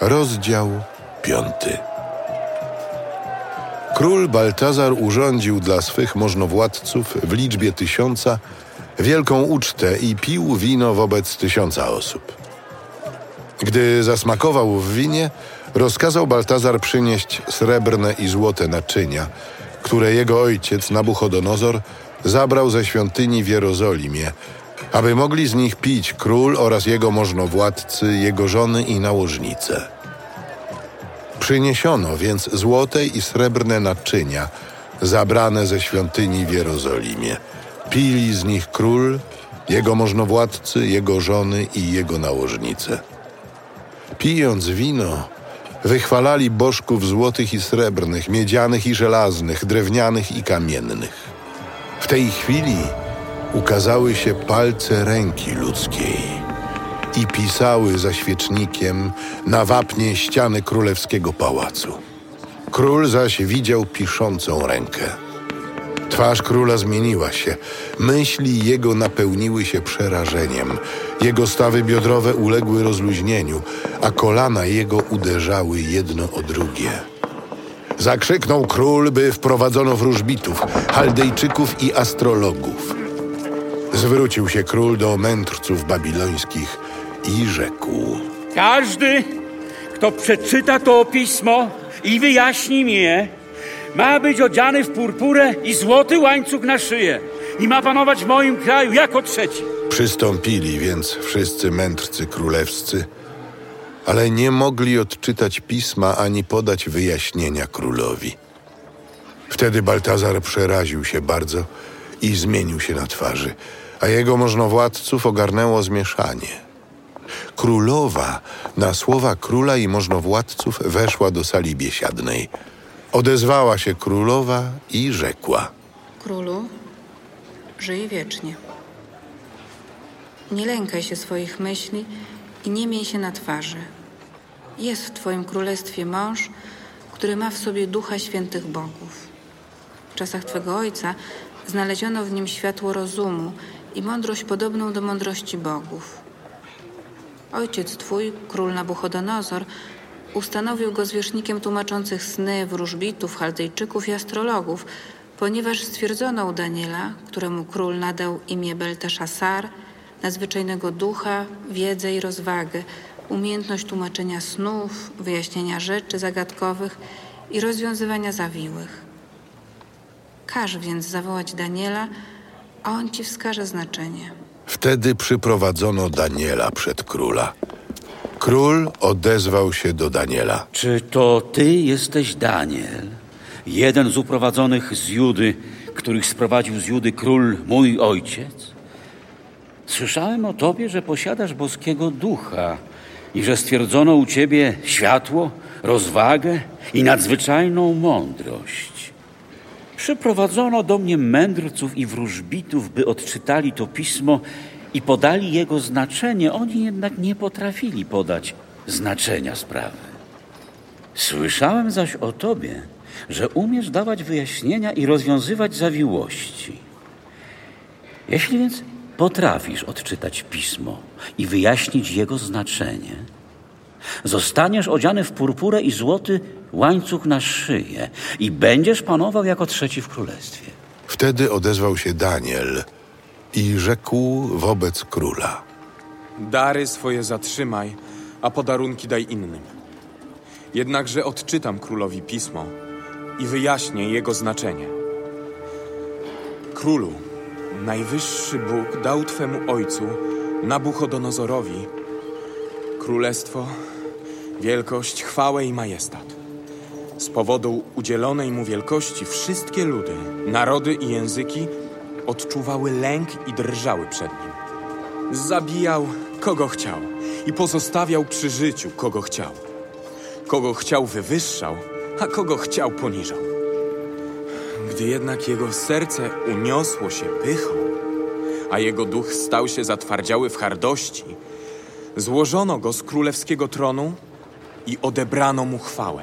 Rozdział piąty. Król Baltazar urządził dla swych możnowładców w liczbie tysiąca wielką ucztę i pił wino wobec tysiąca osób. Gdy zasmakował w winie, rozkazał Baltazar przynieść srebrne i złote naczynia, które jego ojciec Nabuchodonozor zabrał ze świątyni w Jerozolimie, aby mogli z nich pić król oraz jego możnowładcy, jego żony i nałożnice. Przyniesiono więc złote i srebrne naczynia, zabrane ze świątyni w Jerozolimie. Pili z nich król, jego możnowładcy, jego żony i jego nałożnice. Pijąc wino, wychwalali bożków złotych i srebrnych, miedzianych i żelaznych, drewnianych i kamiennych. W tej chwili ukazały się palce ręki ludzkiej i pisały za świecznikiem na wapnie ściany królewskiego pałacu. Król zaś widział piszącą rękę. Twarz króla zmieniła się, myśli jego napełniły się przerażeniem, jego stawy biodrowe uległy rozluźnieniu, a kolana jego uderzały jedno o drugie. Zakrzyknął król, by wprowadzono wróżbitów, chaldejczyków i astrologów. Zwrócił się król do mędrców babilońskich i rzekł: Każdy, kto przeczyta to pismo i wyjaśni mi je, ma być odziany w purpurę i złoty łańcuch na szyję i ma panować w moim kraju jako trzeci. Przystąpili więc wszyscy mędrcy królewscy, ale nie mogli odczytać pisma ani podać wyjaśnienia królowi. Wtedy Baltazar przeraził się bardzo i zmienił się na twarzy, a jego możnowładców ogarnęło zmieszanie. Królowa na słowa króla i możnowładców weszła do sali biesiadnej. Odezwała się królowa i rzekła: Królu, żyj wiecznie. Nie lękaj się swoich myśli i nie miej się na twarzy. Jest w Twoim królestwie mąż, który ma w sobie ducha świętych bogów. W czasach Twego ojca znaleziono w nim światło rozumu i mądrość podobną do mądrości bogów. Ojciec Twój, król Nabuchodonozor, ustanowił go zwierzchnikiem tłumaczących sny wróżbitów, chaldejczyków i astrologów, ponieważ stwierdzono u Daniela, któremu król nadał imię Belteszasar, nadzwyczajnego ducha, wiedzę i rozwagę, umiejętność tłumaczenia snów, wyjaśnienia rzeczy zagadkowych i rozwiązywania zawiłych. Każ więc zawołać Daniela, a on ci wskaże znaczenie. Wtedy przyprowadzono Daniela przed króla. Król odezwał się do Daniela. Czy to ty jesteś Daniel, jeden z uprowadzonych z Judy, których sprowadził z Judy król mój ojciec? Słyszałem o tobie, że posiadasz boskiego ducha i że stwierdzono u ciebie światło, rozwagę i nadzwyczajną mądrość. Przyprowadzono do mnie mędrców i wróżbitów, by odczytali to pismo i podali jego znaczenie. Oni jednak nie potrafili podać znaczenia sprawy. Słyszałem zaś o tobie, że umiesz dawać wyjaśnienia i rozwiązywać zawiłości. Jeśli więc potrafisz odczytać pismo i wyjaśnić jego znaczenie, zostaniesz odziany w purpurę i złoty łańcuch na szyję i będziesz panował jako trzeci w królestwie. Wtedy odezwał się Daniel i rzekł wobec króla. Dary swoje zatrzymaj, a podarunki daj innym. Jednakże odczytam królowi pismo i wyjaśnię jego znaczenie. Królu, najwyższy Bóg dał twemu ojcu, Nabuchodonozorowi, królestwo, wielkość, chwałę i majestat. Z powodu udzielonej mu wielkości wszystkie ludy, narody i języki odczuwały lęk i drżały przed nim. Zabijał kogo chciał i pozostawiał przy życiu kogo chciał. Kogo chciał wywyższał, a kogo chciał poniżał. Gdy jednak jego serce uniosło się pychą, a jego duch stał się zatwardziały w hardości, złożono go z królewskiego tronu i odebrano mu chwałę.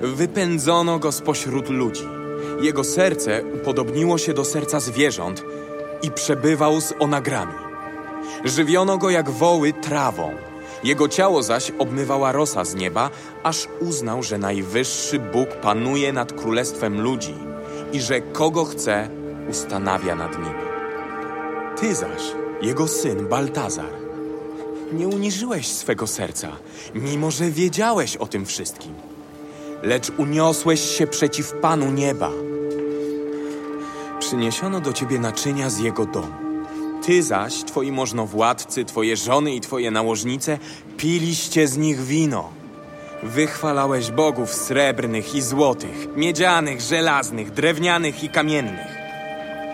Wypędzono go spośród ludzi. Jego serce upodobniło się do serca zwierząt i przebywał z onagrami. Żywiono go jak woły trawą Jego ciało zaś obmywała rosa z nieba, aż uznał, że najwyższy Bóg panuje nad królestwem ludzi i że kogo chce, ustanawia nad nimi. Ty zaś, jego syn Baltazar, nie uniżyłeś swego serca, mimo że wiedziałeś o tym wszystkim, lecz uniosłeś się przeciw Panu nieba. Przyniesiono do ciebie naczynia z jego domu. Ty zaś, twoi możnowładcy, twoje żony i twoje nałożnice piliście z nich wino. Wychwalałeś bogów srebrnych i złotych, miedzianych, żelaznych, drewnianych i kamiennych,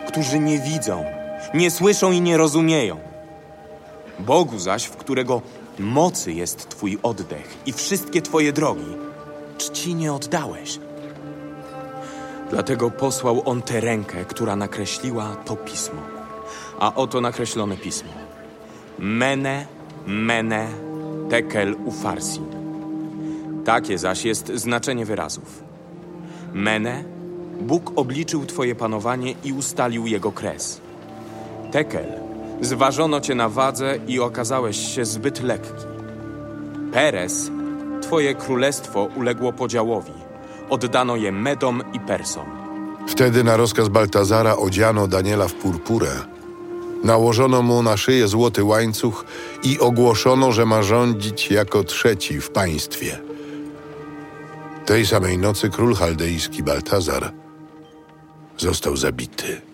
którzy nie widzą, nie słyszą i nie rozumieją. Bogu zaś, w którego mocy jest twój oddech i wszystkie twoje drogi, czci nie oddałeś. Dlatego posłał on tę rękę, która nakreśliła to pismo. A oto nakreślone pismo. Mene, mene, tekel ufarsin. Takie zaś jest znaczenie wyrazów. Mene, Bóg obliczył twoje panowanie i ustalił jego kres. Tekel, zważono cię na wadze i okazałeś się zbyt lekki. Peres, twoje królestwo uległo podziałowi. Oddano je Medom i Persom. Wtedy na rozkaz Baltazara odziano Daniela w purpurę. Nałożono mu na szyję złoty łańcuch i ogłoszono, że ma rządzić jako trzeci w państwie. Tej samej nocy król chaldejski Baltazar został zabity.